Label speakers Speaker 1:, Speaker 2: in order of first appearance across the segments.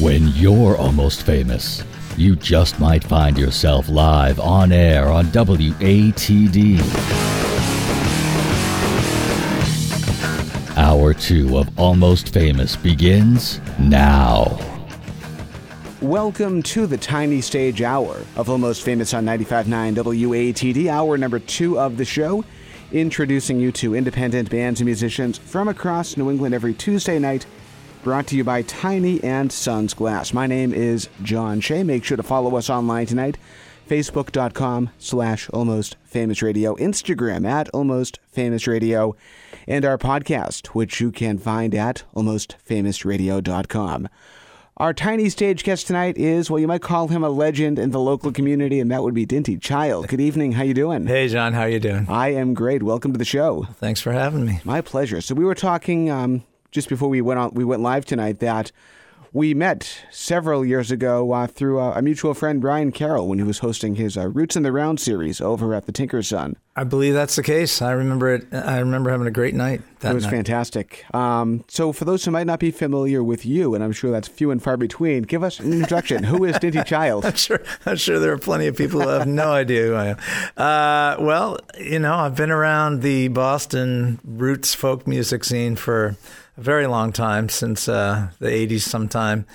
Speaker 1: When you're almost famous, you just might find yourself live on air on WATD. Hour two of Almost Famous begins now.
Speaker 2: Welcome to the Tiny Stage Hour of Almost Famous on 95.9 WATD, hour number two of the show, introducing you to independent bands and musicians from across New England every Tuesday night, brought to you by Tiny and Sons Glass. My name is John Shea. Make sure to follow us online tonight, facebook.com slash almost famous radio, Instagram at almost famous radio, and our podcast, which you can find at almostfamousradio.com. Our tiny stage guest tonight is, well, you might call him a legend in the local community, and that would be Dinty Child. Good evening. How you doing?
Speaker 3: Hey, John. How you doing?
Speaker 2: I am great. Welcome to the show.
Speaker 3: Thanks for having me.
Speaker 2: My pleasure. So we were talking um, just before we went on, we went live tonight that we met several years ago uh, through uh, a mutual friend, Brian Carroll, when he was hosting his uh, Roots in the Round series over at the Tinker's Son.
Speaker 3: I believe that's the case. I remember it. I remember having a great night. That
Speaker 2: it was
Speaker 3: night.
Speaker 2: fantastic. Um, so, for those who might not be familiar with you, and I'm sure that's few and far between, give us an introduction. who is Dinty Child?
Speaker 3: I'm sure. I'm sure there are plenty of people who have no idea who I am. Uh, well, you know, I've been around the Boston roots folk music scene for a very long time, since uh, the '80s, sometime.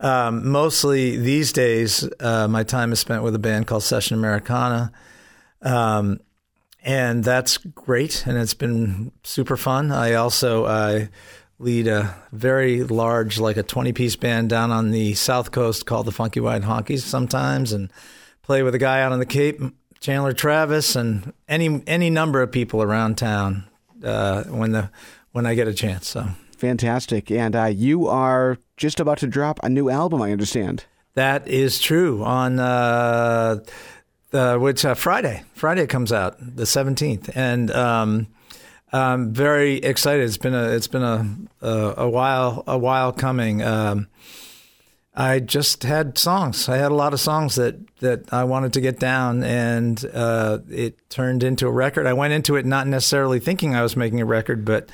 Speaker 3: Um, mostly these days, uh, my time is spent with a band called Session Americana. Um, and that's great, and it's been super fun. I also uh, lead a very large, like a twenty-piece band down on the south coast called the Funky White Honkies sometimes, and play with a guy out on the Cape, Chandler Travis, and any any number of people around town uh, when the when I get a chance. So
Speaker 2: fantastic, and uh, you are just about to drop a new album, I understand.
Speaker 3: That is true on. Uh, uh, which uh, Friday. Friday comes out the seventeenth, and um, I'm very excited. It's been a it's been a a, a while a while coming. Um, I just had songs. I had a lot of songs that that I wanted to get down, and uh, it turned into a record. I went into it not necessarily thinking I was making a record, but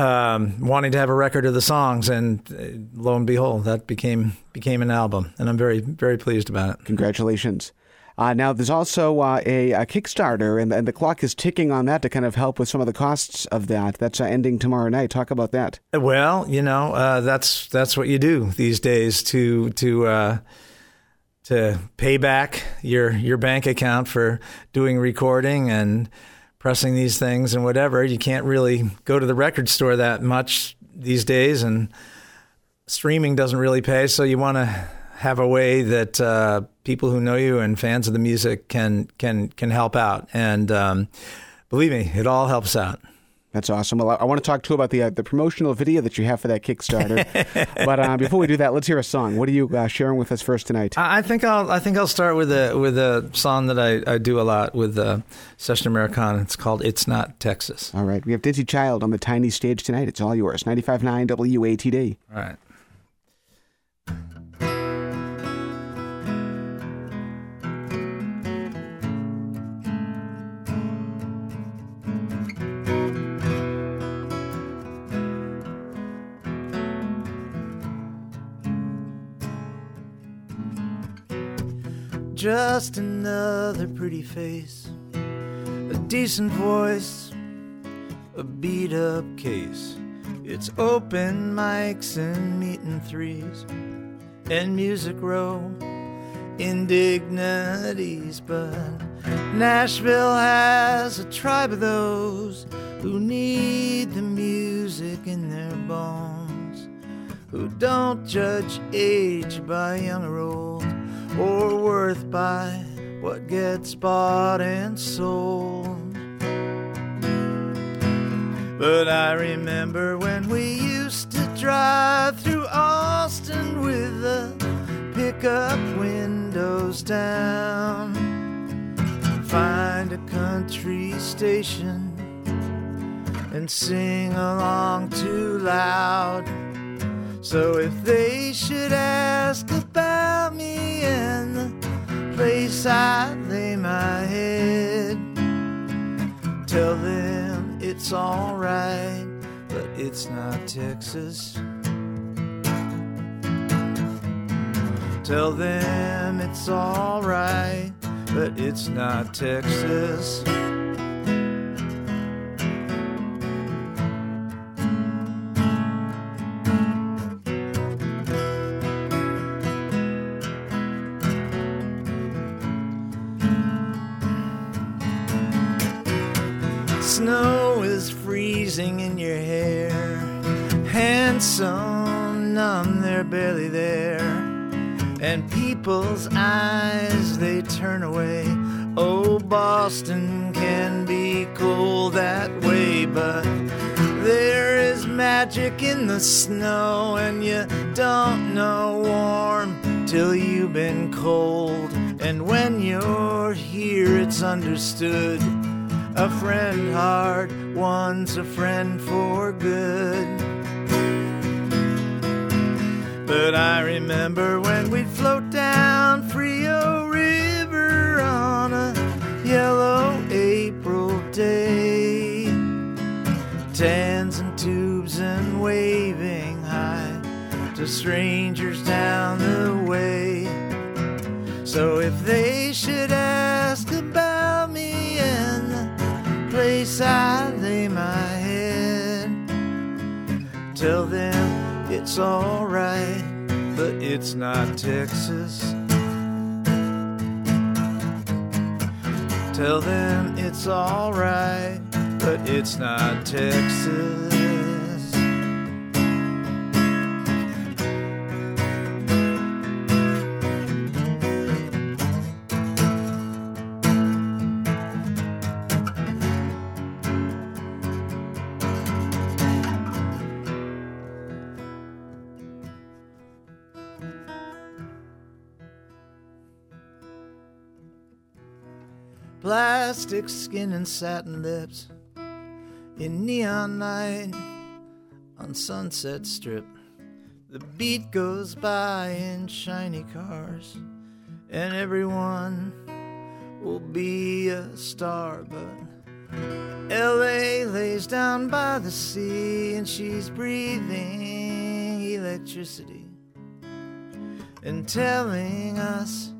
Speaker 3: um, wanting to have a record of the songs, and uh, lo and behold, that became became an album, and I'm very very pleased about it.
Speaker 2: Congratulations. Uh, now, there's also uh, a, a, Kickstarter, and, and, the clock is ticking on that to kind of help with some of the costs of that. That's uh, ending tomorrow night. Talk about that.
Speaker 3: Well, you know, uh, that's that's what you do these days to to uh, to pay back your your bank account for doing recording and pressing these things and whatever. You can't really go to the record store that much these days, and streaming doesn't really pay. So you want to have a way that uh, people who know you and fans of the music can can can help out. And um, believe me, it all helps out.
Speaker 2: That's awesome. Well, I want to talk too about the uh, the promotional video that you have for that Kickstarter. but uh, before we do that, let's hear a song. What are you uh, sharing with us first tonight?
Speaker 3: I think I'll I think I'll start with a with a song that I, I do a lot with uh, Session Americana. It's called "It's Not Texas."
Speaker 2: All right, we have Dinty Child on the tiny stage tonight. It's all yours. 95.9 WATD.
Speaker 3: All right. Just another pretty face, a decent voice, a beat up case. It's open mics and meeting threes, and music row indignities. But Nashville has a tribe of those who need the music in their bones, who don't judge age by young or old or worth by what gets bought and sold. But I remember when we used to drive through Austin with the pickup windows down, find a country station and sing along too loud. So if they should ask about me and the place I lay my head, tell them it's alright, but it's not Texas. Tell them it's alright, but it's not Texas. Snow is freezing in your hair, handsome, numb, they're barely there. And people's eyes, they turn away. Oh, Boston can be cold that way, but there is magic in the snow, and you don't know warm till you've been cold. And when you're here, it's understood. A friend hard, one's a friend for good. But I remember when we'd float down Frio River on a yellow April day. Tans and tubes and waving high to strangers down the way. So if they should ask tell them it's alright, but it's not Texas. Tell them it's alright, but it's not Texas. Plastic skin and satin lips in neon night on Sunset Strip. The beat goes by in shiny cars, and everyone will be a star, but LA lays down by the sea, and she's breathing electricity and telling us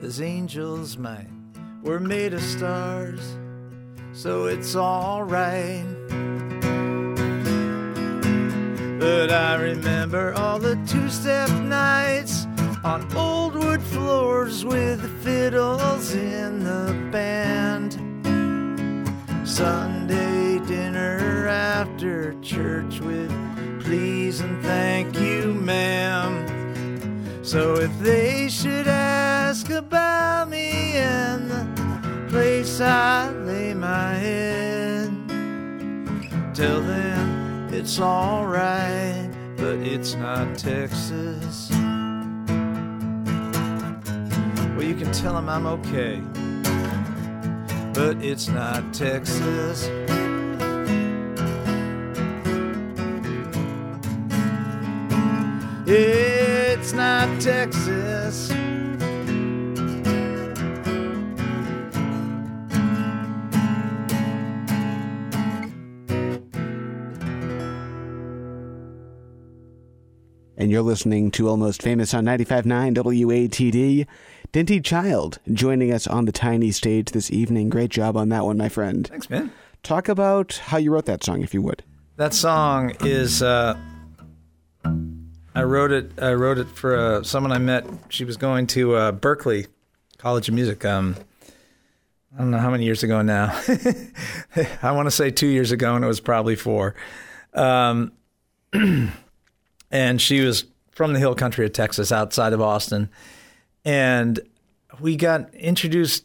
Speaker 3: as angels might we're made of stars, so it's alright. But I remember all the two step nights on old wood floors with fiddles in the band. Sunday dinner after church with please and thank you, ma'am. So if they should ask about me and the place I lay my head, tell them it's alright, but it's not Texas. Well, you can tell them I'm okay, but it's not Texas. It's not Texas.
Speaker 2: And you're listening to Almost Famous on 95.9 WATD. Dinty Child joining us on the tiny stage this evening. Great job on that one, my friend.
Speaker 3: Thanks, man.
Speaker 2: Talk about how you wrote that song, if you would.
Speaker 3: That song is. Uh, I wrote it. I wrote it for uh, someone I met. She was going to uh, Berklee College of Music. Um, I don't know how many years ago now. I want to say two years ago, and it was probably four. Um, and she was from the hill country of Texas, outside of Austin, and we got introduced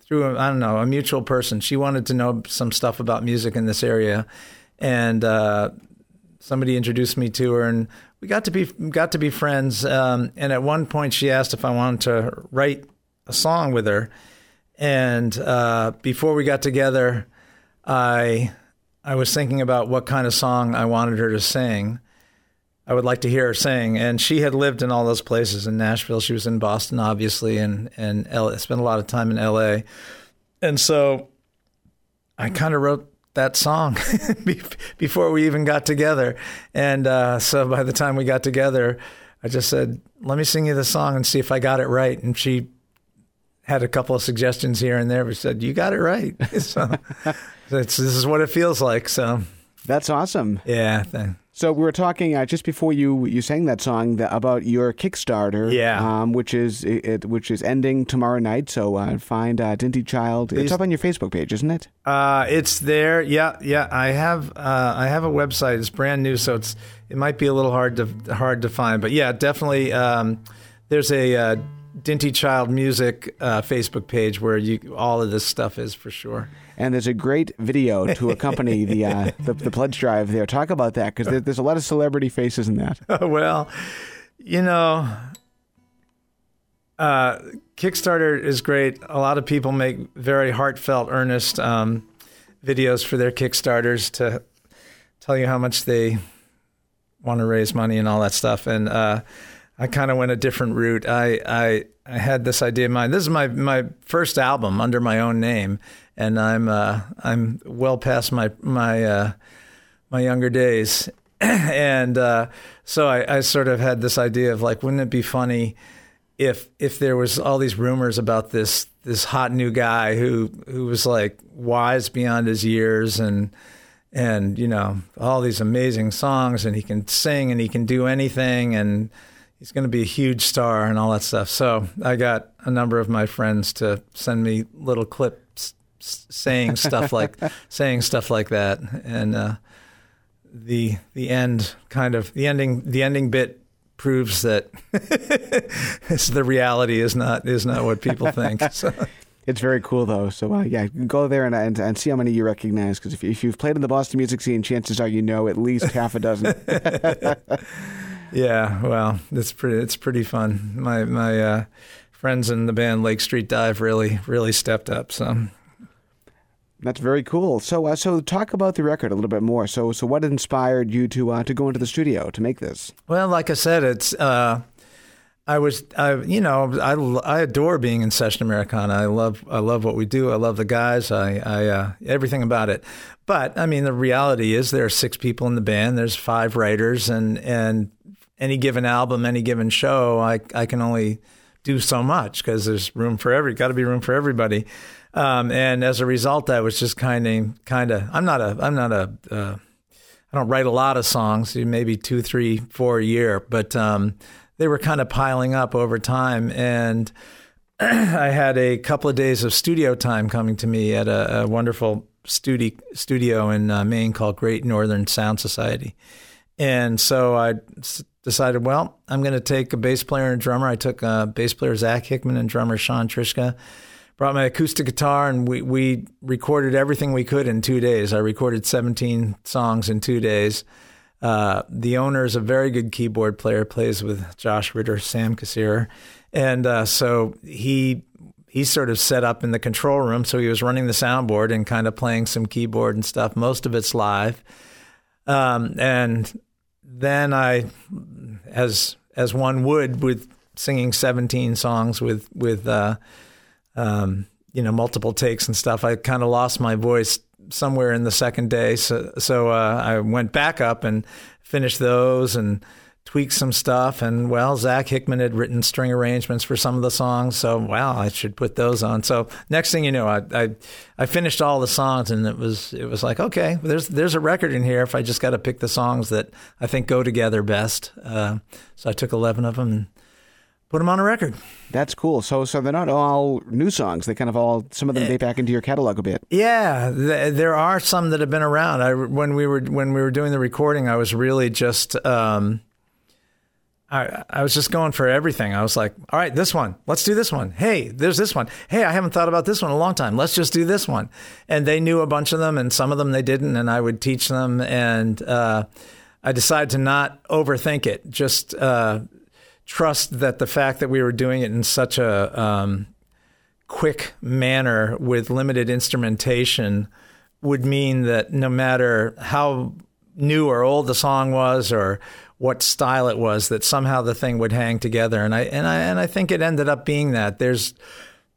Speaker 3: through a, I don't know a mutual person. She wanted to know some stuff about music in this area, and uh, somebody introduced me to her, and we got to be got to be friends. Um, and at one point, she asked if I wanted to write a song with her. And uh, before we got together, I I was thinking about what kind of song I wanted her to sing. I would like to hear her sing. And she had lived in all those places in Nashville. She was in Boston, obviously, and and L- spent a lot of time in L.A. And so I kind of wrote that song before we even got together. And uh, so by the time we got together, I just said, "Let me sing you the song and see if I got it right." And she had a couple of suggestions here and there, but said, "You got it right." so this is what it feels like. So
Speaker 2: That's awesome.
Speaker 3: yeah, th-
Speaker 2: So we were talking uh, just before you you sang that song that, about your Kickstarter,
Speaker 3: Yeah.
Speaker 2: um, which is it, it- which is ending tomorrow night. So uh, find uh, Dinty Child. It's
Speaker 3: These-
Speaker 2: up on your Facebook page, isn't it?
Speaker 3: Uh, it's there. Yeah, yeah. I have uh, I have a website. It's brand new, so it's it might be a little hard to hard to find. But yeah, definitely. Um, there's a uh, Dinty Child Music uh, Facebook page where you all of this stuff is for sure.
Speaker 2: And there's a great video to accompany the, uh, the the pledge drive. There, talk about that because there, there's a lot of celebrity faces in that.
Speaker 3: well, you know, uh, Kickstarter is great. A lot of people make very heartfelt, earnest um, videos for their Kickstarters to tell you how much they want to raise money and all that stuff. And uh, I kind of went a different route. I, I I had this idea in mind. This is my my first album under my own name, and I'm uh, I'm well past my my uh, my younger days. and uh, so I, I sort of had this idea of like, wouldn't it be funny if if there was all these rumors about this this hot new guy who who was like wise beyond his years and and you know all these amazing songs and he can sing and he can do anything and he's going to be a huge star and all that stuff. So I got a number of my friends to send me little clips saying stuff like saying stuff like that and uh, the the end kind of the ending the ending bit proves that the reality is not is not what people think. So,
Speaker 2: It's very cool though. So uh, yeah, go there and, and and see how many you recognize. Because if, if you've played in the Boston music scene, chances are you know at least half a dozen.
Speaker 3: Yeah, well, it's pretty it's pretty fun. My my uh, friends in the band Lake Street Dive really really stepped up. So
Speaker 2: That's very cool. So uh, so talk about the record a little bit more. So so what inspired you to uh, to go into the studio to make this?
Speaker 3: Well, like I said, it's uh, I was I you know I, I adore being in Session Americana. I love I love what we do. I love the guys. I I uh, everything about it. But I mean, the reality is there are six people in the band. There's five writers, and and any given album, any given show, I I can only do so much because there's room for every got to be room for everybody. Um, and as a result, I was just kind of kind of I'm not a I'm not a uh, I don't write a lot of songs, maybe two, three, four a year, but um, they were kind of piling up over time. And I had a couple of days of studio time coming to me at a, a wonderful studi- studio in uh, Maine called Great Northern Sound Society. And so I decided, well, I'm going to take a bass player and drummer. I took uh, bass player Zach Hickman and drummer Sean Trischka brought my acoustic guitar and we, we recorded everything we could in two days. I recorded 17 songs in two days. Uh, the owner is a very good keyboard player, plays with Josh Ritter, Sam Kassirer. And uh, so he he sort of set up in the control room. So he was running the soundboard and kind of playing some keyboard and stuff. Most of it's live. Um, and then I, as as one would with singing 17 songs with with uh, um, you know, multiple takes and stuff. I kind of lost my voice somewhere in the second day, so so uh, I went back up and finished those and tweaked some stuff. And well, Zach Hickman had written string arrangements for some of the songs, so wow, I should put those on. So next thing you know, I I, I finished all the songs, and it was it was like okay, there's there's a record in here. If I just got to pick the songs that I think go together best, uh, so I took eleven of them and put them on a record.
Speaker 2: That's cool. So so they're not all new songs. They kind of all some of them date back into your catalog a bit.
Speaker 3: Yeah, th- there are some that have been around. I when we were when we were doing the recording, I was really just um, I I was just going for everything. I was like, all right, this one, let's do this one. Hey, there's this one. Hey, I haven't thought about this one in a long time. Let's just do this one. And they knew a bunch of them, and some of them they didn't, and I would teach them. And uh, I decided to not overthink it. Just uh, trust that the fact that we were doing it in such a um, quick manner with limited instrumentation would mean that no matter how new or old the song was or what style it was that somehow the thing would hang together and I and I and I think it ended up being that there's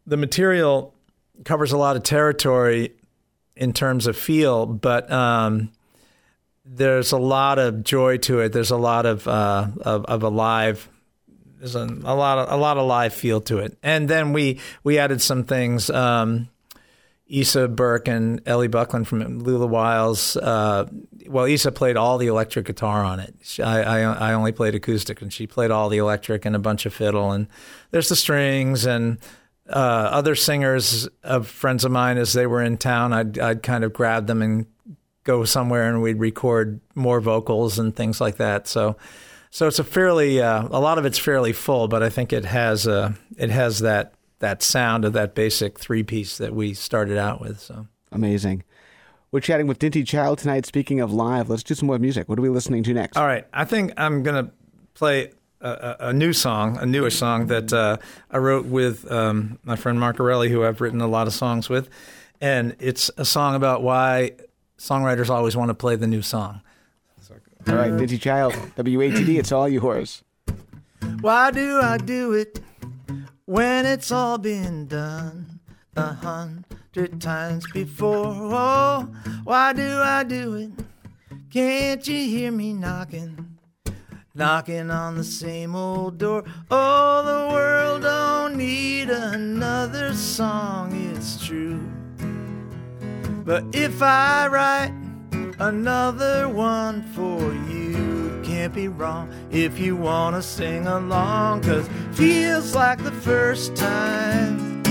Speaker 3: the material covers a lot of territory in terms of feel but um, there's a lot of joy to it there's a lot of uh, of, of a live there's a, a lot of a lot of live feel to it. And then we we added some things. Um, Isa Burke and Ellie Buckland from Lula Wiles. Uh, well, Isa played all the electric guitar on it. She, I, I, I only played acoustic, and she played all the electric and a bunch of fiddle. And there's the strings and uh, other singers of friends of mine. As they were in town, I'd I'd kind of grab them and go somewhere, and we'd record more vocals and things like that. So. So it's a fairly, uh, a lot of it's fairly full, but I think it has, uh, it has that that sound of that basic three piece that we started out with. So
Speaker 2: amazing. We're chatting with Dinty Child tonight. Speaking of live, let's do some more music. What are we listening to next?
Speaker 3: All right, I think I'm gonna play a, a new song, a newish song that uh, I wrote with um, my friend Mark Erelli, who I've written a lot of songs with, and it's a song about why songwriters always want to play the new song.
Speaker 2: All right, Dinty Child, WATD, it's all yours.
Speaker 3: Why do I do it when it's all been done a hundred times before? Oh, why do I do it? Can't you hear me knocking? Knocking on the same old door. Oh, the world don't need another song, it's true. But if I write another one for you. Can't be wrong if you wanna sing along, cause feels like the first time.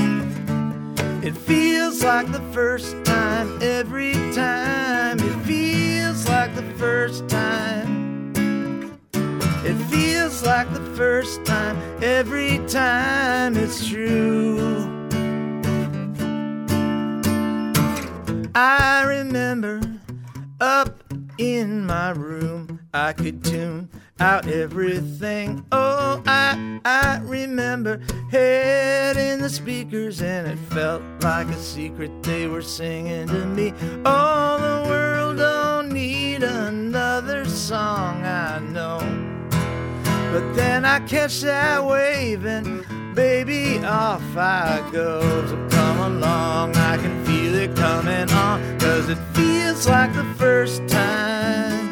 Speaker 3: It feels like the first time every time. It feels like the first time. It feels like the first time every time it's true. I remember up in my room, I could tune out everything. Oh, I I remember head in the speakers, and it felt like a secret they were singing to me. Oh, the world don't need another song, I know. But then I catch that wave and baby, off I go. So come along, I can feel it coming on, cause it feels like the first time.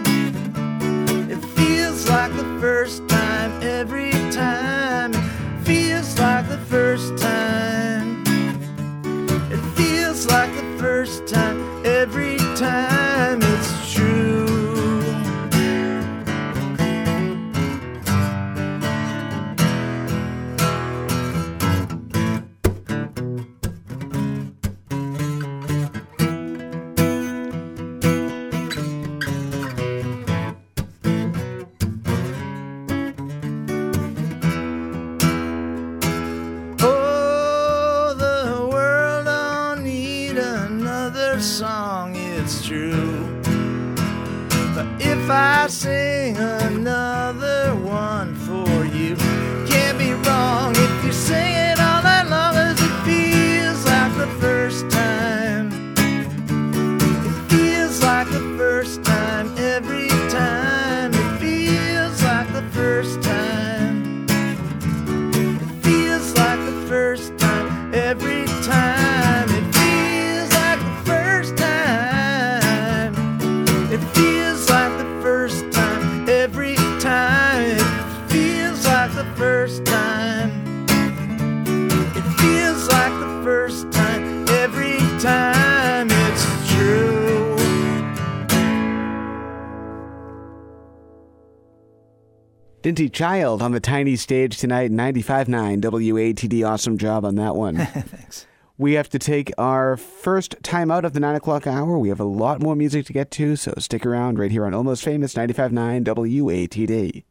Speaker 2: Child on the tiny stage tonight, 95.9 WATD. Awesome job on that one.
Speaker 3: Thanks.
Speaker 2: we have to take our first time out of the 9 o'clock hour. We have a lot more music to get to, so stick around right here on Almost Famous 95.9 WATD.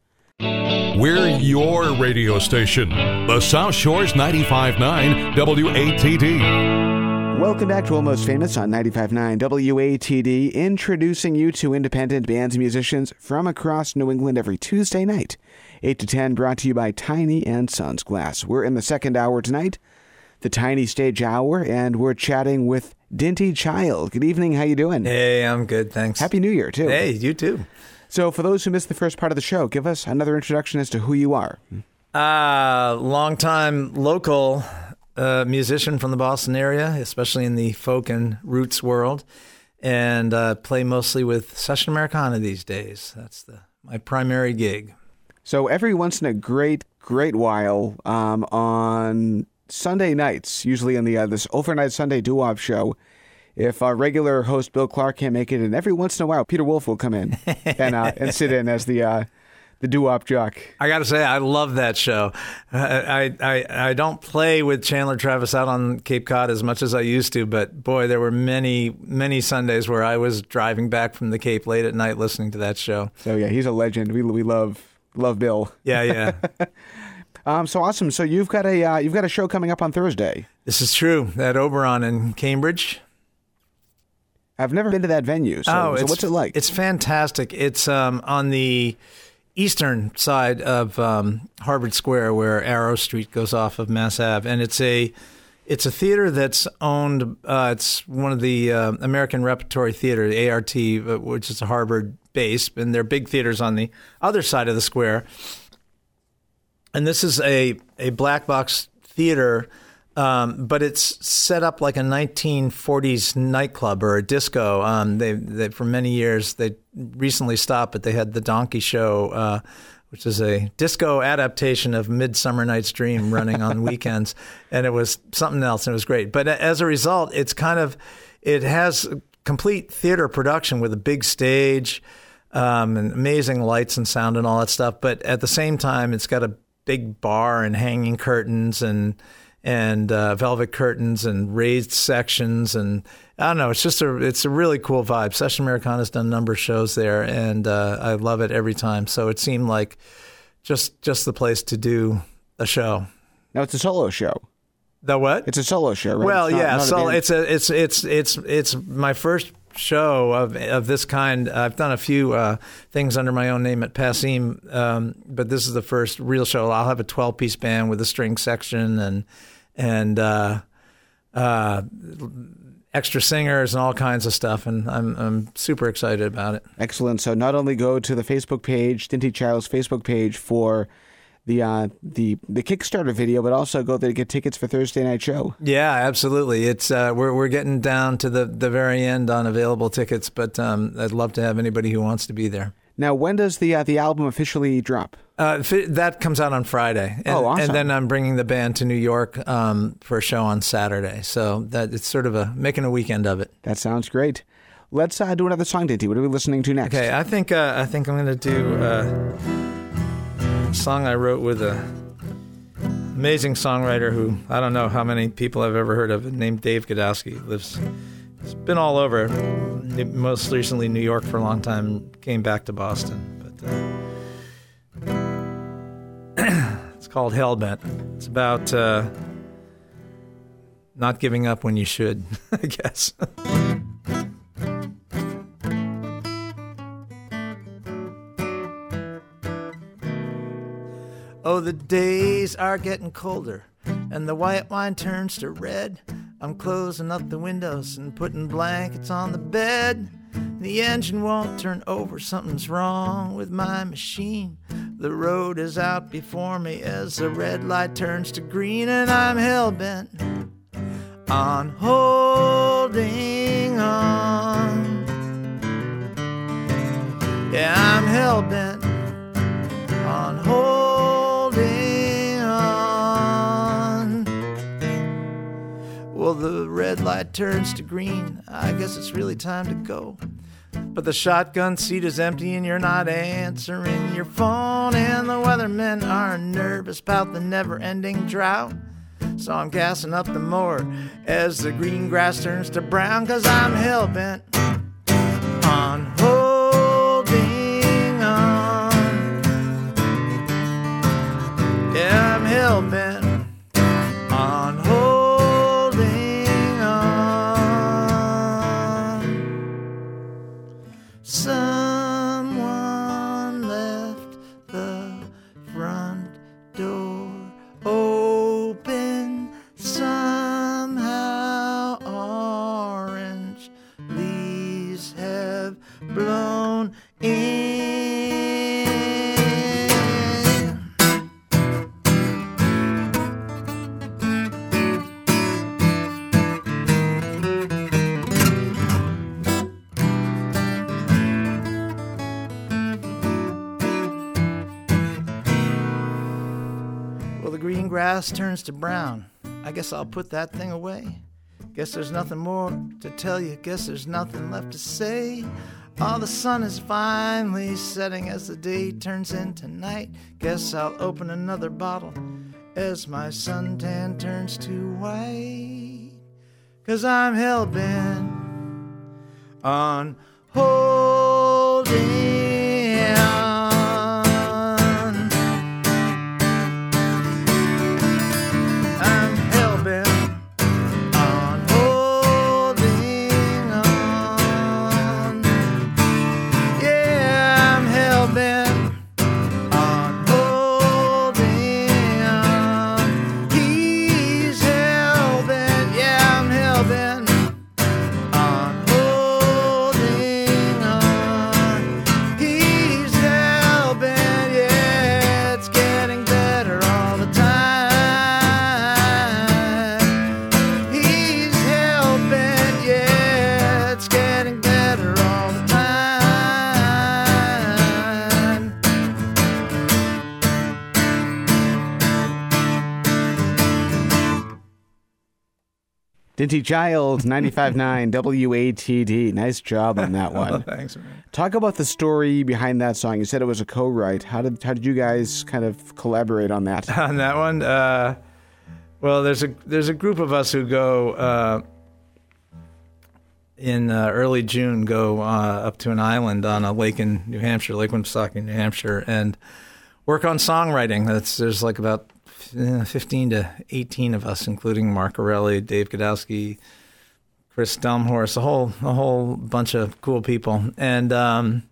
Speaker 4: We're your radio station, the South Shores 95.9 WATD.
Speaker 2: Welcome back to Almost Famous on 95.9 WATD, introducing you to independent bands and musicians from across New England every Tuesday night, 8 to 10, brought to you by Tiny and Sons Glass. We're in the second hour tonight, the Tiny Stage Hour, and we're chatting with Dinty Child. Good evening, how you doing?
Speaker 3: Hey, I'm good, thanks.
Speaker 2: Happy New Year, too.
Speaker 3: Hey, you too.
Speaker 2: So for those who missed the first part of the show, give us another introduction as to who you are.
Speaker 3: Uh, longtime local uh, musician from the Boston area, especially in the folk and roots world, and uh, play mostly with Session Americana these days. That's the my primary gig.
Speaker 2: So every once in a great great while um, on Sunday nights, usually in the uh, this overnight Sunday doo-wop show. If our regular host Bill Clark can't make it, and every once in a while Peter Wolf will come in and uh, and sit in as the uh, the doo-wop jock.
Speaker 3: I got to say, I love that show. I, I I don't play with Chandler Travis out on Cape Cod as much as I used to, but boy, there were many many Sundays where I was driving back from the Cape late at night listening to that show.
Speaker 2: So yeah, he's a legend. We we love love Bill.
Speaker 3: Yeah, yeah.
Speaker 2: um, so awesome. So you've got a uh, you've got a show coming up on Thursday.
Speaker 3: This is true. At Oberon in Cambridge.
Speaker 2: I've never been to that venue. So,
Speaker 3: oh,
Speaker 2: so what's it like?
Speaker 3: It's fantastic. It's um, on the eastern side of um, Harvard Square, where Arrow Street goes off of Mass Ave, and it's a it's a theater that's owned. Uh, it's one of the uh, American Repertory Theater, ART, uh, which is a Harvard base, and they're big theaters on the other side of the square. And this is a a black box theater um, but it's set up like a 1940s nightclub or a disco. Um, they, they, for many years, they recently stopped, but they had the Donkey Show, uh, which is a disco adaptation of Midsummer Night's Dream running on weekends, and it was something else, and it was great. But as a result, it's kind of it has complete theater production with a big stage. Um, and amazing lights and sound and all that stuff, but at the same time, it's got a big bar and hanging curtains and and uh, velvet curtains and raised sections and I don't know. It's just a it's a really cool vibe. Session Americana's done a number of shows there, and uh, I love it every time. So it seemed like just just the place to do a show.
Speaker 2: Now it's a solo show.
Speaker 3: The what?
Speaker 2: It's a solo show, right?
Speaker 3: Well,
Speaker 2: it's not,
Speaker 3: yeah.
Speaker 2: not
Speaker 3: so
Speaker 2: a
Speaker 3: it's a it's it's it's it's my first show of of this kind. I've done a few uh, things under my own name at Passim, um, but this is the first real show. I'll have a twelve piece band with a string section and and uh, uh, extra singers and all kinds of stuff, and I'm I'm super excited about it.
Speaker 2: Excellent. So not only go to the Facebook page, Dinty Child's Facebook page for the uh, the the Kickstarter video, but also go there to get tickets for Thursday night show.
Speaker 3: Yeah, absolutely. It's uh, we're we're getting down to the the very end on available tickets, but um, I'd love to have anybody who wants to be there.
Speaker 2: Now, when does the uh, the album officially drop?
Speaker 3: Uh, that comes out on Friday. And,
Speaker 2: oh, awesome.
Speaker 3: And then I'm bringing the band to New York um, for a show on Saturday. So that it's sort of a making a weekend of it.
Speaker 2: That sounds great. Let's uh, do another song, Dinty. What are we listening to next?
Speaker 3: Okay, I think uh, I think I'm going to do uh, song I wrote with a amazing songwriter who I don't know how many people I've ever heard of, named Dave Godowsky. Lives, he's been all over. Most recently, New York for a long time. Came back to Boston, but. Uh, it's called Hellbent. It's about uh, not giving up when you should, I guess. the days are getting colder, and the white wine turns to red. I'm closing up the windows and putting blankets on the bed. The engine won't turn over, something's wrong with my machine. The road is out before me as the red light turns to green, and I'm hell bent on holding on. Yeah, I'm hell bent The red light turns to green. I guess it's really time to go. But the shotgun seat is empty and you're not answering your phone. And the weathermen are nervous about the never ending drought. So I'm gassing up the mower as the green grass turns to brown. Cause I'm hell bent on holding on. Yeah, I'm hell bent grass turns to brown. I guess I'll put that thing away. Guess there's nothing more to tell you. Guess there's nothing left to say. All the sun is finally setting as the day turns into night. Guess I'll open another bottle as my suntan turns to white. Cause I'm hell bent on holding
Speaker 2: Dinty Child, 95.9 WATD. Nice job on that one.
Speaker 3: Thanks, man.
Speaker 2: Talk about the story behind that song. You said it was a co-write. How did how did you guys kind of collaborate on that?
Speaker 3: on that one. Uh, well, there's a there's a group of us who go uh, in uh, early June go uh, up to an island on a lake in New Hampshire, Lake Winnipesaukee, New Hampshire, and work on songwriting. That's there's like about 15 to 18 of us, including Mark Erelli, Dave Godowsky, Chris Delmhorst, a whole a whole bunch of cool people, and. Um,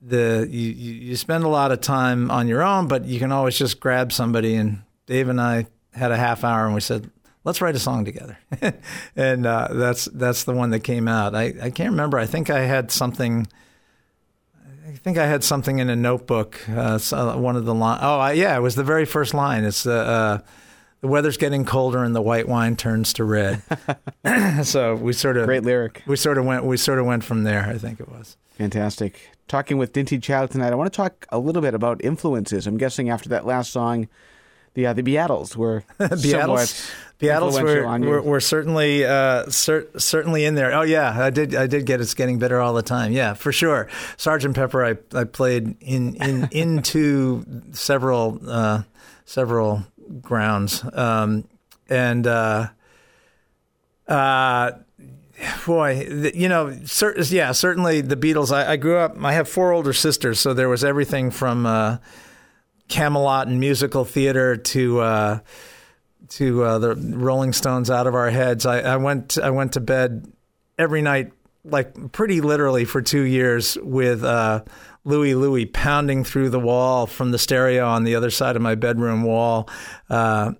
Speaker 3: the you, you you spend a lot of time on your own, but you can always just grab somebody. And Dave and I had a half hour, and we said, "Let's write a song together." and uh, that's that's the one that came out. I, I can't remember. I think I had something. I think I had something in a notebook. Uh, so one of the line. Oh, I, yeah, it was the very first line. It's the. Uh, the weather's getting colder and the white wine turns to red. so we sort of
Speaker 2: Great lyric.
Speaker 3: we sort of went we sort of went from there. I think it was.
Speaker 2: Fantastic. Talking with Dinty Child tonight, I want to talk a little bit about influences. I'm guessing after that last song, the uh, the Beatles were
Speaker 3: Beatles, Beatles were,
Speaker 2: on
Speaker 3: were, were certainly uh, cer- certainly in there. Oh yeah, I did I did get it's getting better all the time. Yeah, for sure. Sergeant Pepper, I, I played in in into several uh, several grounds, um, and uh, uh, boy, you know, cer- yeah, certainly the Beatles. I, I grew up. I have four older sisters, so there was everything from. Camelot and musical theater to uh, to uh, the Rolling Stones out of our heads. I, I went I went to bed every night, like pretty literally for two years, with uh, Louie Louie pounding through the wall from the stereo on the other side of my bedroom wall. Uh,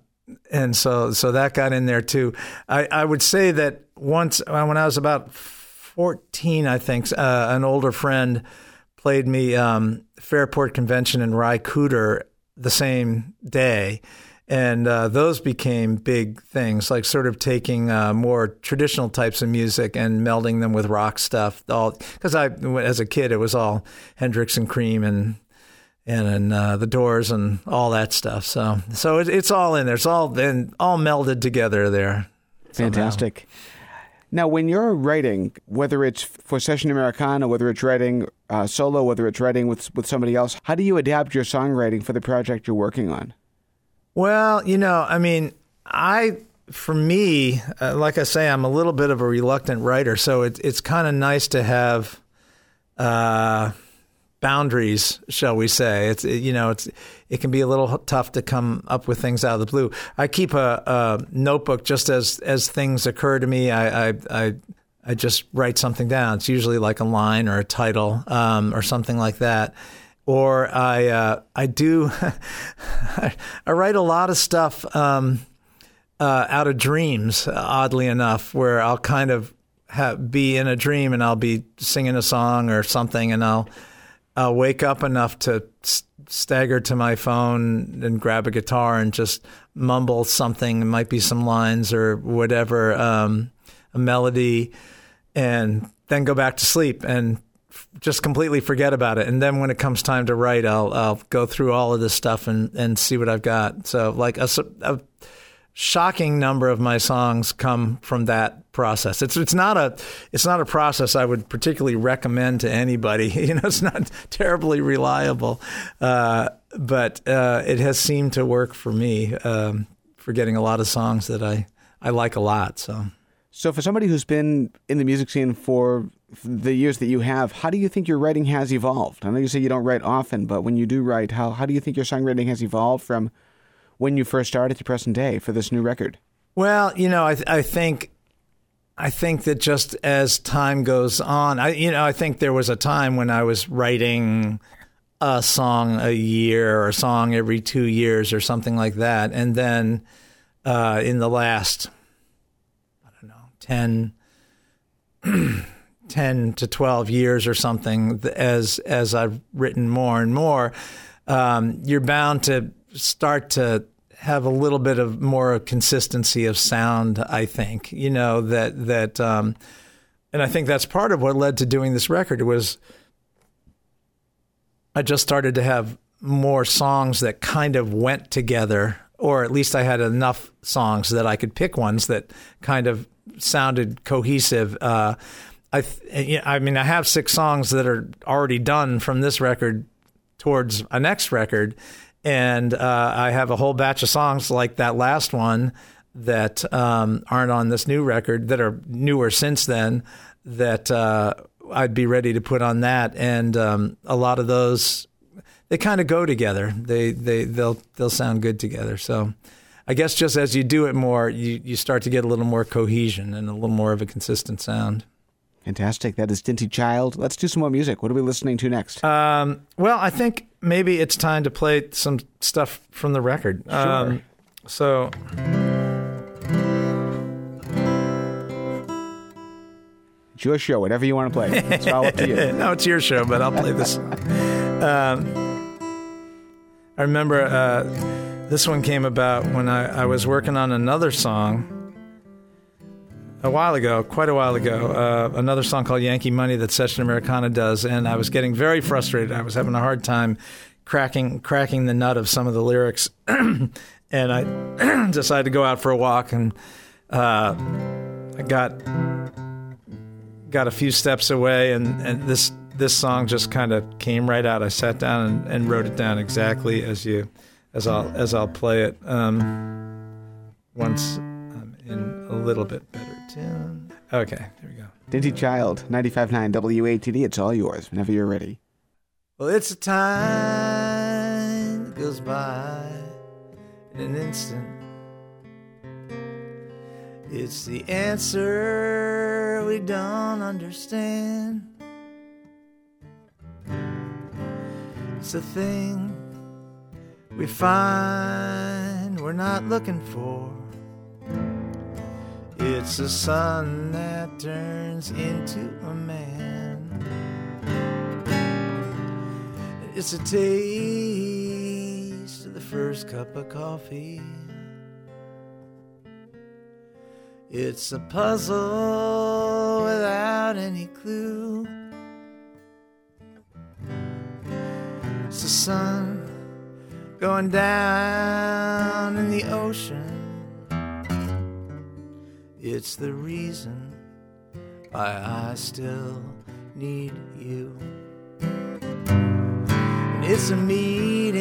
Speaker 3: and so, so that got in there too. I, I would say that once when I was about 14, I think, uh, an older friend played me um, Fairport Convention and Ry Cooder the same day. And uh, those became big things, like sort of taking uh, more traditional types of music and melding them with rock stuff. All because I, as a kid, it was all Hendrix and Cream and and, and uh, the Doors and all that stuff. So so it, it's all in there. It's all been all melded together there. somehow.
Speaker 2: Now, when you're writing, whether it's for Session Americana, whether it's writing uh, solo, whether it's writing with with somebody else, how do you adapt your songwriting for the project you're working on?
Speaker 3: Well, you know, I mean, I for me, uh, like I say, I'm a little bit of a reluctant writer, so it, it's kind of nice to have uh, boundaries, shall we say? It's it, you know, it's it can be a little tough to come up with things out of the blue. I keep a, a notebook just as as things occur to me. I, I I I just write something down. It's usually like a line or a title um, or something like that or I uh, I do I write a lot of stuff um, uh, out of dreams. Oddly enough, where I'll kind of have, be in a dream and I'll be singing a song or something, and I'll I'll wake up enough to stagger to my phone and grab a guitar and just mumble something. It might be some lines or whatever, um, a melody, and then go back to sleep and just completely forget about it. And then when it comes time to write, I'll I'll go through all of this stuff and and see what I've got. So like a, a shocking number of my songs come from that process. It's it's not a it's not a process I would particularly recommend to anybody. You know, it's not terribly reliable, uh, but uh, it has seemed to work for me um, for getting a lot of songs that I I like a lot. So.
Speaker 2: So, for somebody who's been in the music scene for the years that you have, how do you think your writing has evolved? I know you say you don't write often, but when you do write, how, how do you think your songwriting has evolved from when you first started to present day for this new record?
Speaker 3: Well, you know, I, I think I think that just as time goes on, I you know, I think there was a time when I was writing a song a year or a song every two years or something like that, and then uh, in the last I don't 10, 10 to 12 years or something as as I've written more and more, um, you're bound to start to have a little bit of more consistency of sound. I think you know that that, um, and I think that's part of what led to doing this record. Was I just started to have more songs that kind of went together, or at least I had enough songs that I could pick ones that kind of sounded cohesive. Uh, I, th- I mean, I have six songs that are already done from this record towards a next record, and uh, I have a whole batch of songs like that last one that um, aren't on this new record that are newer since then that uh, I'd be ready to put on that, and um, a lot of those they kind of go together. They they they'll they'll sound good together. So I guess just as you do it more, you, you start to get a little more cohesion and a little more of a consistent sound.
Speaker 2: Fantastic. That is Dinty Child. Let's do some more music. What are we listening to next?
Speaker 3: Um, well, I think maybe it's time to play some stuff from the record.
Speaker 2: Sure. Um,
Speaker 3: so.
Speaker 2: It's your show, whatever you want to play. It's all up to you.
Speaker 3: no, it's your show, but I'll play this. um, I remember. Uh, this one came about when I, I was working on another song a while ago, quite a while ago, uh, another song called Yankee Money that Session Americana does, and I was getting very frustrated. I was having a hard time cracking cracking the nut of some of the lyrics, and I decided to go out for a walk, and uh, I got got a few steps away, and, and this this song just kind of came right out. I sat down and, and wrote it down exactly as you as I'll as I'll play it um, once I'm in a little bit better tune. Okay, there we go.
Speaker 2: Dinty Child, 95.9 WATD. It's all yours whenever you're ready.
Speaker 3: Well, it's a time that goes by in an instant. It's the answer we don't understand. It's a thing we find we're not looking for. It's a sun that turns into a man. It's a taste of the first cup of coffee. It's a puzzle without any clue. It's the sun going down in the ocean. It's the reason why I still need you. And it's a meeting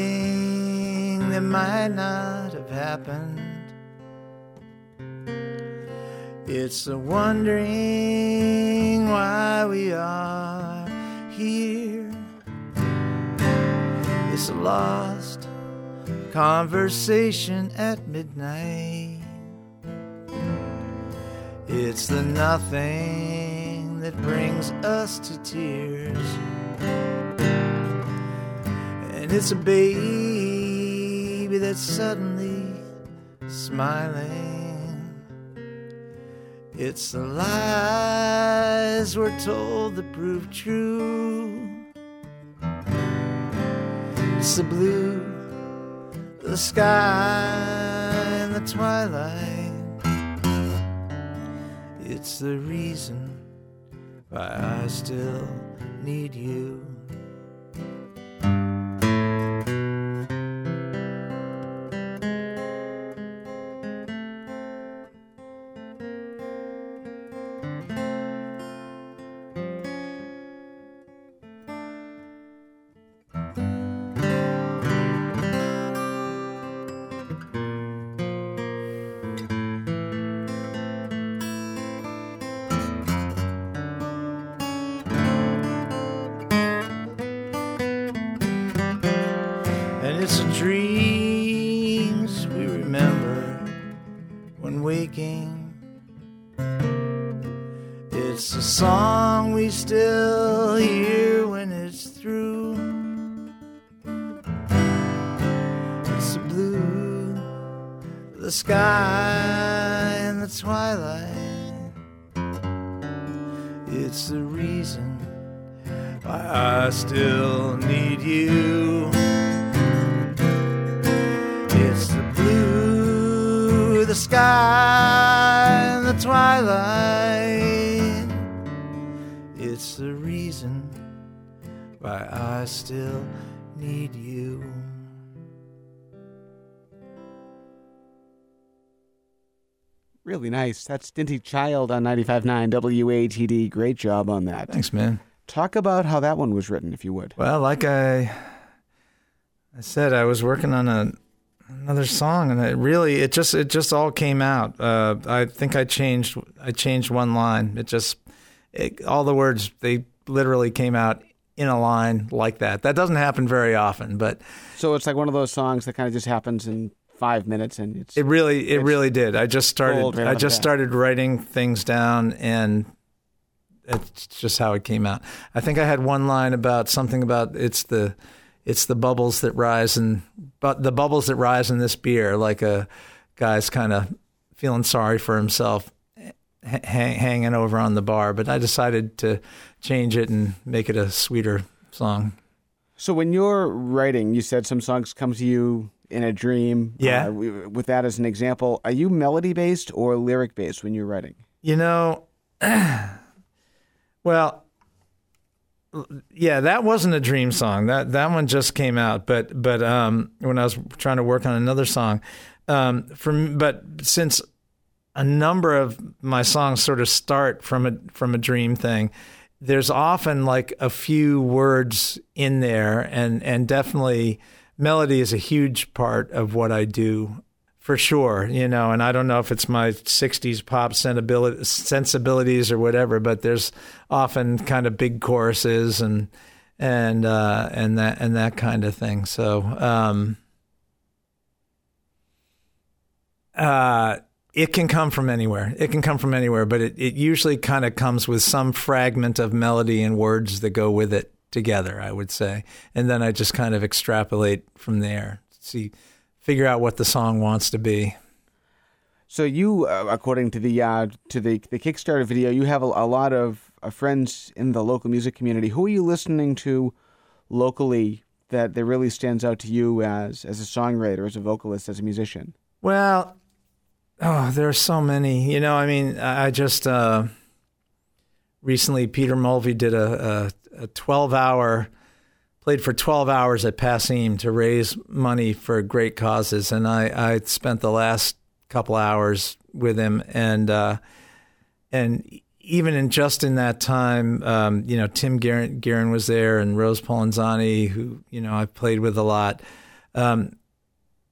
Speaker 3: that might not have happened. It's a wondering why we are here. It's a lost conversation at midnight. It's the nothing that brings us to tears. And it's a baby that's suddenly smiling. It's the lies we're told that prove true. It's the blue the sky in the twilight. It's the reason why I still need you. Need you.
Speaker 2: Really nice. That's Dinty Child on 95.9 WATD. Great job on that.
Speaker 3: Thanks, man.
Speaker 2: Talk about how that one was written, if you would.
Speaker 3: Well, like I, I said, I was working on a another song, and it really, it just, it just all came out. Uh, I think I changed, I changed one line. It just, it, all the words they literally came out in a line like that. That doesn't happen very often, but
Speaker 2: So it's like one of those songs that kind of just happens in five minutes, and it's
Speaker 3: it really, it really did. I just started,
Speaker 2: right
Speaker 3: I just started writing things down, and it's just how it came out. I think I had one line about something about it's the it's the bubbles that rise and but the bubbles that rise in this beer like a guy's kind of feeling sorry for himself hanging over on the bar but I decided to change it and make it a sweeter song.
Speaker 2: So when you're writing, you said some songs come to you in a dream.
Speaker 3: Yeah.
Speaker 2: Uh, with that as an example, are you melody based or lyric based when you're writing?
Speaker 3: You know, well, yeah, that wasn't a dream song. That that one just came out. But but um, when I was trying to work on another song, um, from but since a number of my songs sort of start from a from a dream thing, there's often like a few words in there, and and definitely melody is a huge part of what I do for sure, you know, and I don't know if it's my 60s pop sensibilities or whatever, but there's often kind of big choruses and and uh, and that and that kind of thing. So um, uh, it can come from anywhere. It can come from anywhere, but it, it usually kind of comes with some fragment of melody and words that go with it together, I would say. And then I just kind of extrapolate from there. See figure out what the song wants to be.
Speaker 2: So you, uh, according to the uh, to the the Kickstarter video, you have a, a lot of uh, friends in the local music community. Who are you listening to locally that that really stands out to you as as a songwriter, as a vocalist, as a musician?
Speaker 3: Well, oh, there are so many. You know, I mean, I I just uh, recently Peter Mulvey did a, a, a 12 hour, played for 12 hours at Passim to raise money for great causes. And I, I spent the last couple hours with him. And, uh, and even in just in that time, um, you know, Tim Gearan, was there and Rose Polenzani, who, you know, I've played with a lot. Um,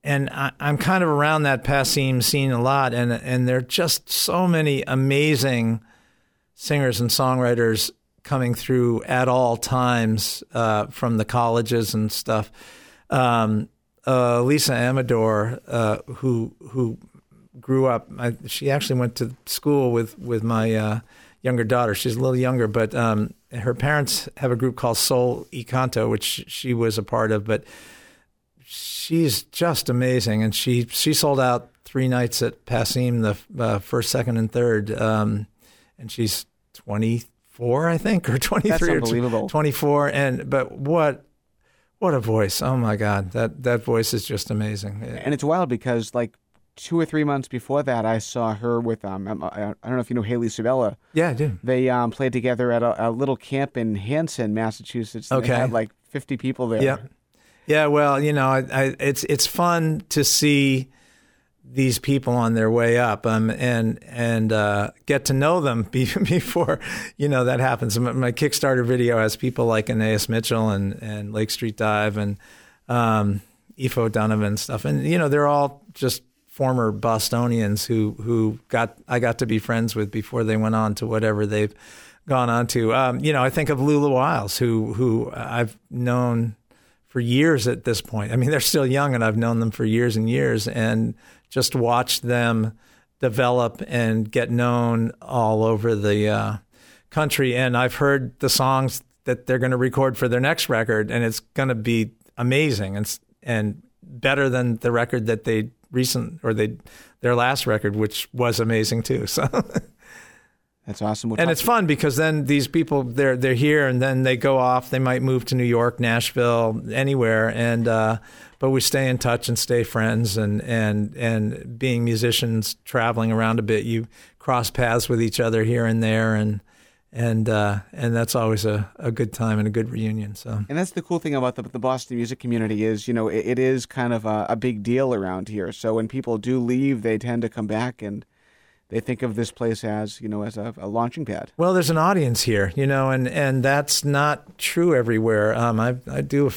Speaker 3: and I, I'm kind of around that Passim scene a lot, and and there are just so many amazing singers and songwriters coming through at all times uh, from the colleges and stuff. Um, uh, Lisa Amador, uh, who who grew up, I, she actually went to school with with my uh, younger daughter. She's a little younger, but um, her parents have a group called Sol y Canto, which she was a part of, but she's just amazing, and she she sold out three nights at Passim, the uh, first, second, and third, um, and she's twenty four, I think, or twenty three, That's
Speaker 2: unbelievable.
Speaker 3: twenty four, and but what what a voice! Oh my God, that that voice is just amazing.
Speaker 2: And it's wild because like two or three months before that, I saw her with um, I don't know if you know Hayley Sabella.
Speaker 3: Yeah, I do.
Speaker 2: They um, played together at a, a little camp in Hanson, Massachusetts.
Speaker 3: Okay.
Speaker 2: They had like 50 people there.
Speaker 3: Yeah, yeah. Well, you know, I, I, it's it's fun to see these people on their way up um, and and uh, get to know them be, before you know that happens. My, my, Kickstarter video has people like Anais Mitchell and and Lake Street Dive and um, Aoife O'Donovan and stuff, and you know they're all just former Bostonians who who got I got to be friends with before they went on to whatever they've gone on to. Um, you know, I think of Lula Wiles, who who I've known for years at this point. I mean, they're still young, and I've known them for years and years, and just watched them develop and get known all over the uh, country. And I've heard the songs that they're going to record for their next record, and it's going to be amazing and and better than the record that they recent or they their last record, which was amazing too. So.
Speaker 2: That's awesome. We'll
Speaker 3: and it's fun because then these people they're they're here and then they go off. They might move to New York, Nashville, anywhere, and uh, but we stay in touch and stay friends. And and and being musicians, traveling around a bit, you cross paths with each other here and there, and and uh, and that's always a, a good time and a good reunion. So
Speaker 2: and that's the cool thing about the, the Boston music community is you know it, it is kind of a, a big deal around here. So when people do leave, they tend to come back and they think of this place as you know as a, a, launching pad.
Speaker 3: Well, there's an audience here, you know, and and that's not true everywhere. Um, I I do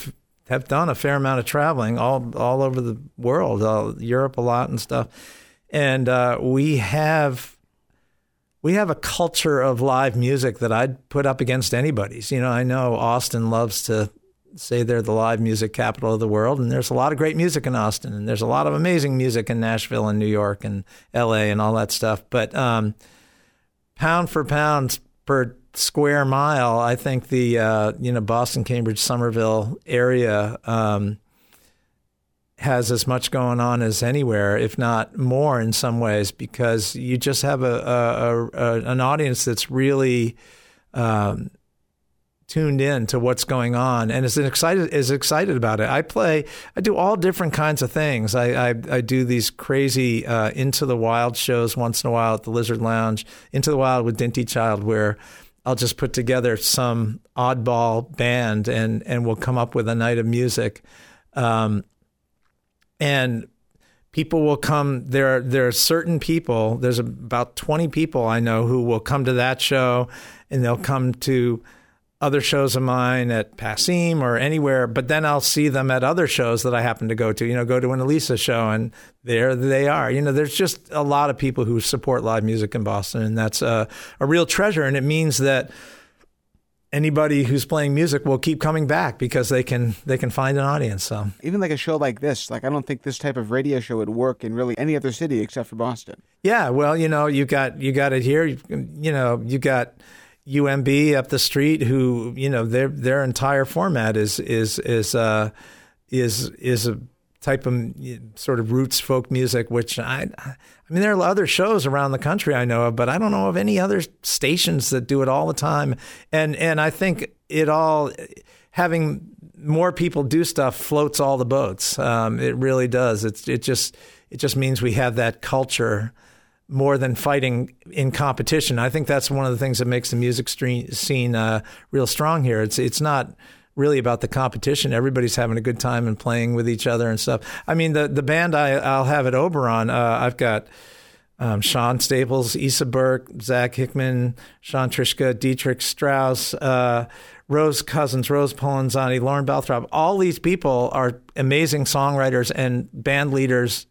Speaker 3: have done a fair amount of traveling all all over the world, Europe a lot and stuff, and uh, we have. We have a culture of live music that I'd put up against anybody's. You know, I know Austin loves to say they're the live music capital of the world, and there's a lot of great music in Austin, and there's a lot of amazing music in Nashville and New York and L.A. and all that stuff. But um, pound for pound per square mile, I think the uh, you know Boston, Cambridge, Somerville area um, has as much going on as anywhere, if not more, in some ways, because you just have a, a, a an audience that's really um, tuned in to what's going on and is excited is excited about it. I play, I do all different kinds of things. I I, I do these crazy uh, into the wild shows once in a while at the Lizard Lounge, into the wild with Dinty Child, where I'll just put together some oddball band and and we'll come up with a night of music, um, and people will come there there are certain people there's about 20 people i know who will come to that show and they'll come to other shows of mine at Passim or anywhere, but then I'll see them at other shows that I happen to go to. You know, go to an Elisa show, and there they are. You know, there's just a lot of people who support live music in Boston, and that's a, a real treasure. And it means that anybody who's playing music will keep coming back because they can they can find an audience. So
Speaker 2: even like a show like this, like I don't think this type of radio show would work in really any other city except for Boston.
Speaker 3: Yeah, well, you know, you got you got it here. You, you know, you got UMB up the street, who you know their their entire format is is is uh, is is a type of sort of roots folk music, which I I mean there are other shows around the country I know of, but I don't know of any other stations that do it all the time. And and I think it all having more people do stuff floats all the boats. Um, it really does. It's it just it just means we have that culture more than fighting in competition. I think that's one of the things that makes the music scene uh, real strong here. It's it's not really about the competition. Everybody's having a good time and playing with each other and stuff. I mean, the the band I, I'll have at Oberon, uh, I've got. Um, Sean Staples, Isa Burke, Zach Hickman, Sean Trischka, Dietrich Strause, uh, Rose Cousins, Rose Polenzani, Lauren Balthrop. All these people are amazing songwriters and band leaders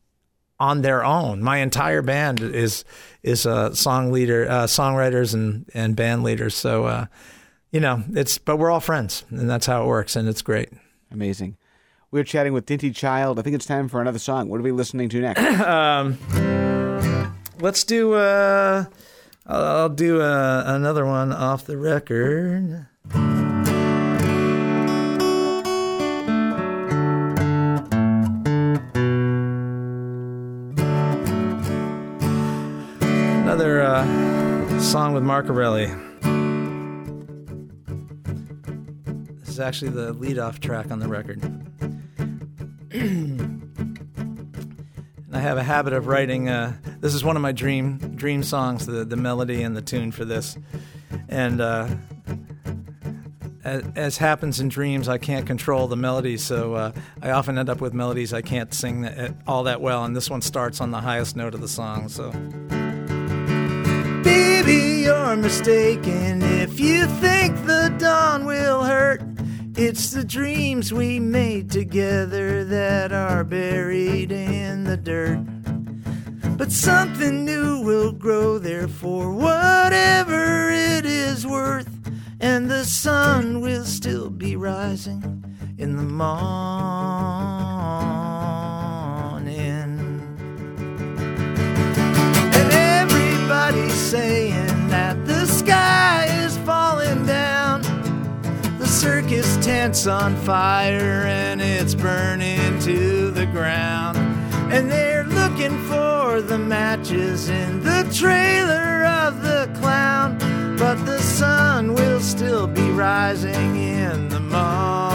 Speaker 3: on their own. My entire band is is a song leader, uh, songwriters and and band leaders. So uh, you know, it's but we're all friends, and that's how it works, and it's great.
Speaker 2: Amazing. We're chatting with Dinty Child. I think it's time for another song. What are we listening to next?
Speaker 3: um, let's do. Uh, I'll do uh, another one off the record. Song with Mark Erelli. This is actually the lead-off track on the record. and I have a habit of writing. Uh, this is one of my dream dream songs. The the melody and the tune for this, and uh, as, as, happens in dreams, I can't control the melody, so uh, I often end up with melodies I can't sing all that well. And this one starts on the highest note of the song. So, you're mistaken if you think the dawn will hurt. It's the dreams we made together that are buried in the dirt. But something new will grow there for whatever it is worth, and the sun will still be rising in the morning. And everybody's saying circus tent's on fire and it's burning to the ground. And they're looking for the matches in the trailer of the clown. But the sun will still be rising in the morning.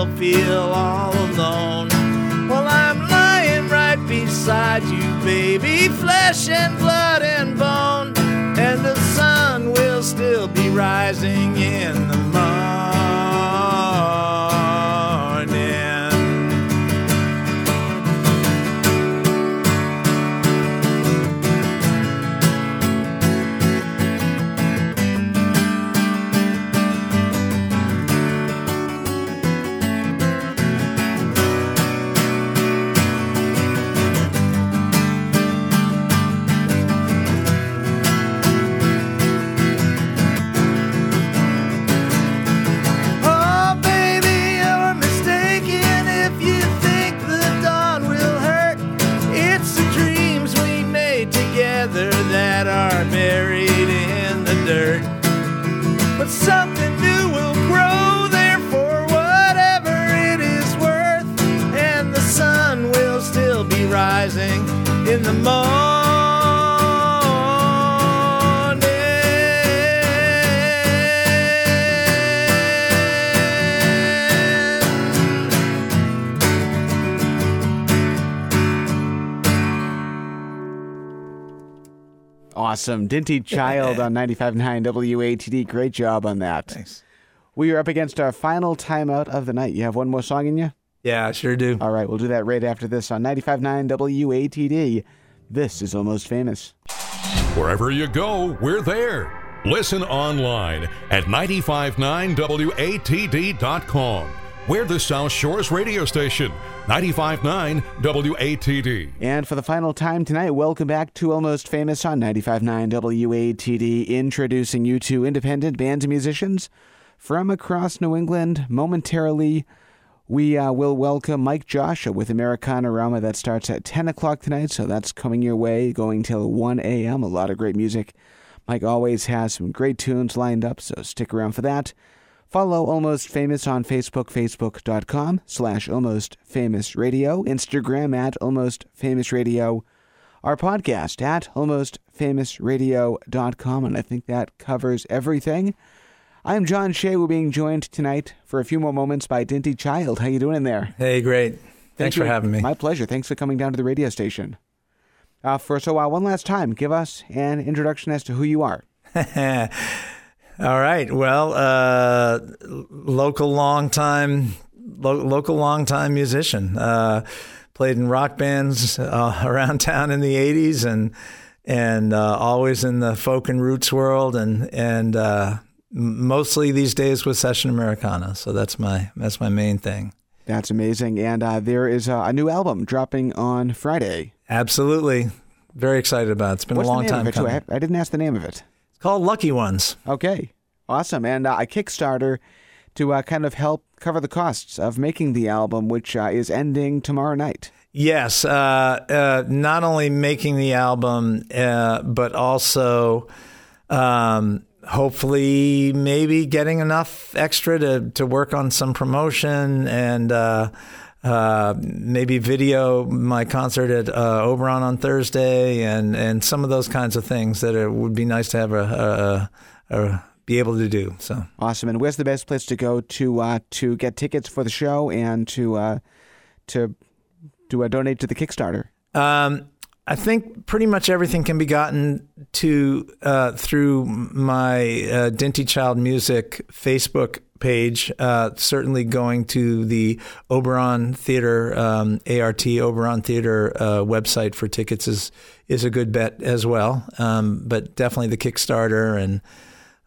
Speaker 3: Still feel all alone. Well, I'm lying right beside you, baby, flesh and blood and bone. And the sun will still be rising in the
Speaker 2: Awesome. Dinty Child on 95.9 WATD. Great job on that.
Speaker 3: Thanks.
Speaker 2: We are up against our final timeout of the night. You have one more song in you?
Speaker 3: Yeah, I sure do.
Speaker 2: All right, we'll do that right after this on 95.9 WATD. This is Almost Famous.
Speaker 4: Wherever you go, we're there. Listen online at 959watd.com. We're the South Shores radio station, 95.9 WATD.
Speaker 2: And for the final time tonight, welcome back to Almost Famous on 95.9 WATD, introducing you to independent bands and musicians from across New England momentarily we uh, will welcome Mike Joshua with Americana Rama. That starts at 10 o'clock tonight, so that's coming your way, going till 1 a.m. A lot of great music. Mike always has some great tunes lined up, so stick around for that. Follow Almost Famous on Facebook, facebook.com slash Almost Famous Radio, Instagram at Almost Famous Radio, our podcast at almostfamousradio.com, and I think that covers everything. I'm John Shea. We're being joined tonight for a few more moments by Dinty Child. How you doing in there?
Speaker 3: Hey, great. Thanks Thank for having me.
Speaker 2: My pleasure. Thanks for coming down to the radio station. Uh, for so uh, one last time, give us an introduction as to who you are.
Speaker 3: All right. Well, uh, local long time, lo- local long time musician. Uh, played in rock bands uh, around town in the '80s, and and uh, always in the folk and roots world, and and mostly these days with session Americana. So that's my that's my main thing.
Speaker 2: That's amazing. And uh, there is a, a, new album dropping on Friday.
Speaker 3: Absolutely, very excited about it. It's been
Speaker 2: What's
Speaker 3: a long time
Speaker 2: coming. I, I, didn't ask the name of it.
Speaker 3: Called Lucky Ones.
Speaker 2: Okay, awesome. And uh, a Kickstarter to uh, kind of help cover the costs of making the album, which uh, is ending tomorrow night.
Speaker 3: Yes, uh, uh, not only making the album, uh, but also um, hopefully maybe getting enough extra to, to work on some promotion and uh, maybe video my concert at uh, Oberon on Thursday and, and some of those kinds of things that it would be nice to have a, a, a be able to do. So
Speaker 2: awesome! And where's the best place to go to uh, to get tickets for the show and to uh, to to uh, donate to the Kickstarter?
Speaker 3: Um, I think pretty much everything can be gotten to uh, through my uh, Dinty Child Music Facebook page. Uh, certainly, going to the Oberon Theater um, ART Oberon Theater uh, website for tickets is is a good bet as well. Um, but definitely the Kickstarter and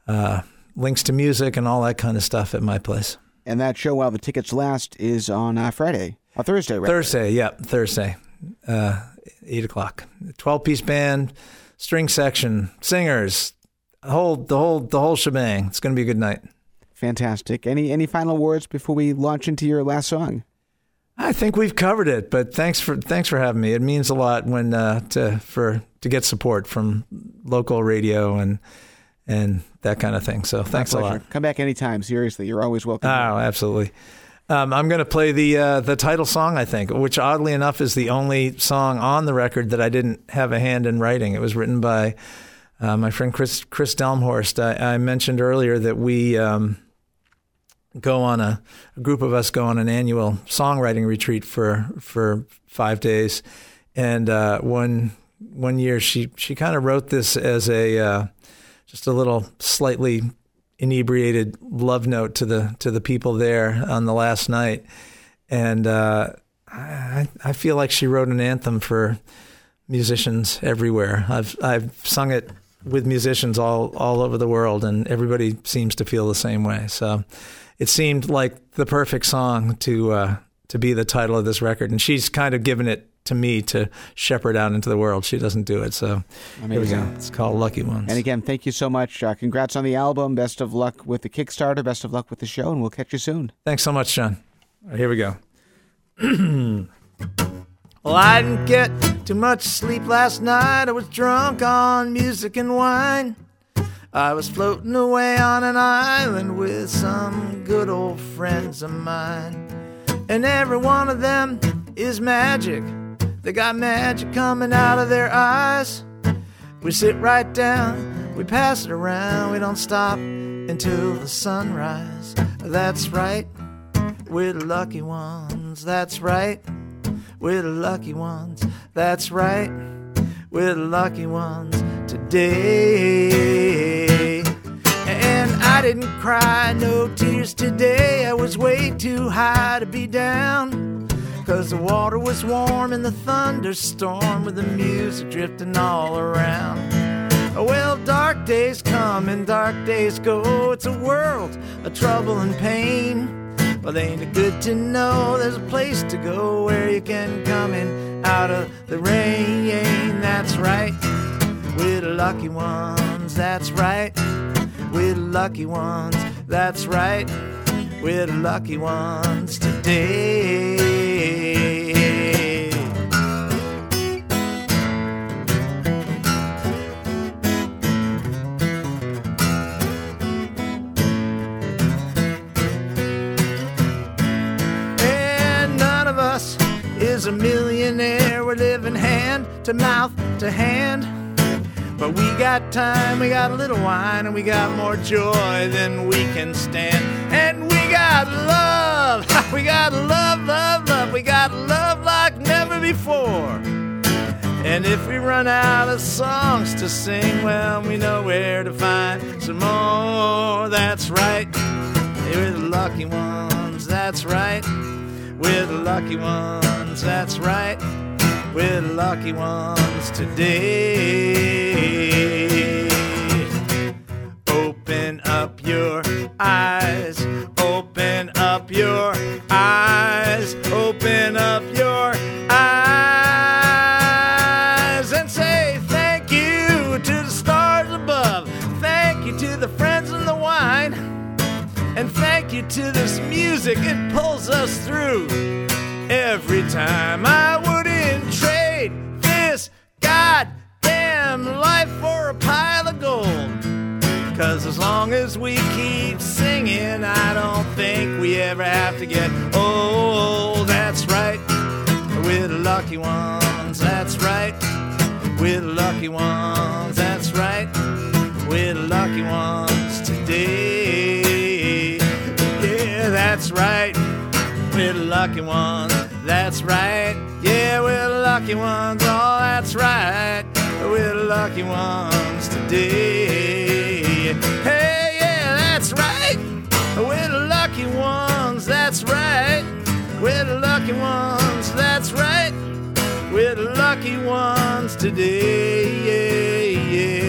Speaker 3: uh, links to music and all that kind of stuff at my place.
Speaker 2: And that show, while the tickets last, is on uh, Friday, or Thursday, right?
Speaker 3: Thursday, yeah, Thursday, uh, eight o'clock. Twelve piece band, string section, singers, whole the whole the whole shebang. It's going to be a good night.
Speaker 2: Fantastic. Any any final words before we launch into your last song?
Speaker 3: I think we've covered it, but thanks for thanks for having me. It means a lot when uh, to for to get support from local radio and and that kind of thing. So thanks a lot.
Speaker 2: Come back anytime. Seriously, you're always welcome.
Speaker 3: Oh, absolutely. Um, I'm going to play the uh, the title song, I think, which oddly enough is the only song on the record that I didn't have a hand in writing. It was written by uh, my friend Kris Kris Delmhorst. I, I mentioned earlier that we um, go on a, a, group of us go on an annual songwriting retreat for for five days, and uh, one one year she she kind of wrote this as a uh, just a little slightly inebriated love note to the to the people there on the last night, and uh, I, I feel like she wrote an anthem for musicians everywhere. I've I've sung it with musicians all all over the world, and everybody seems to feel the same way. So it seemed like the perfect song to uh, to be the title of this record, and she's kind of given it to me to shepherd out into the world. She doesn't do it. So Amazing. here we go. It's called Lucky Ones.
Speaker 2: And again, thank you so much. Uh, congrats on the album. Best of luck with the Kickstarter. Best of luck with the show, and we'll catch you soon.
Speaker 3: Thanks so much, John. Right, here we go. well, I didn't get too much sleep last night. I was drunk on music and wine. I was floating away on an island with some good old friends of mine. And every one of them is magic. They got magic coming out of their eyes. We sit right down, we pass it around, we don't stop until the sunrise. That's right, we're the lucky ones. That's right, we're the lucky ones. That's right, we're the lucky ones today. And I didn't cry no tears today, I was way too high to be down. Cause the water was warm in the thunderstorm with the music drifting all around. Well, dark days come and dark days go. It's a world of trouble and pain. Well, ain't it good to know there's a place to go where you can come in out of the rain? That's right, we're the lucky ones. That's right, we're the lucky ones. That's right, we're the lucky ones today. And none of us is a millionaire. We're living hand to mouth to hand. But we got time, we got a little wine, and we got more joy than we can stand. And we got love, we got love, love, love, we got love like never before. And if we run out of songs to sing, well, we know where to find some more. That's right, we're the lucky ones, that's right. We're the lucky ones, that's right. We're the lucky ones today. Open up your eyes, open up your eyes, open up your eyes, and say thank you to the stars above. Thank you to the friends and the wine. And thank you to this music, it pulls us through. Every time I Cause as long as we keep singing, I don't think we ever have to get old. That's right, we're the lucky ones, that's right. We're the lucky ones, that's right. We're the lucky ones today. Yeah, that's right. We're the lucky ones, that's right. Yeah, we're the lucky ones, oh, that's right. We're the lucky ones today. Ones, that's right. We're the lucky ones, that's right. We're the lucky ones today. Yeah.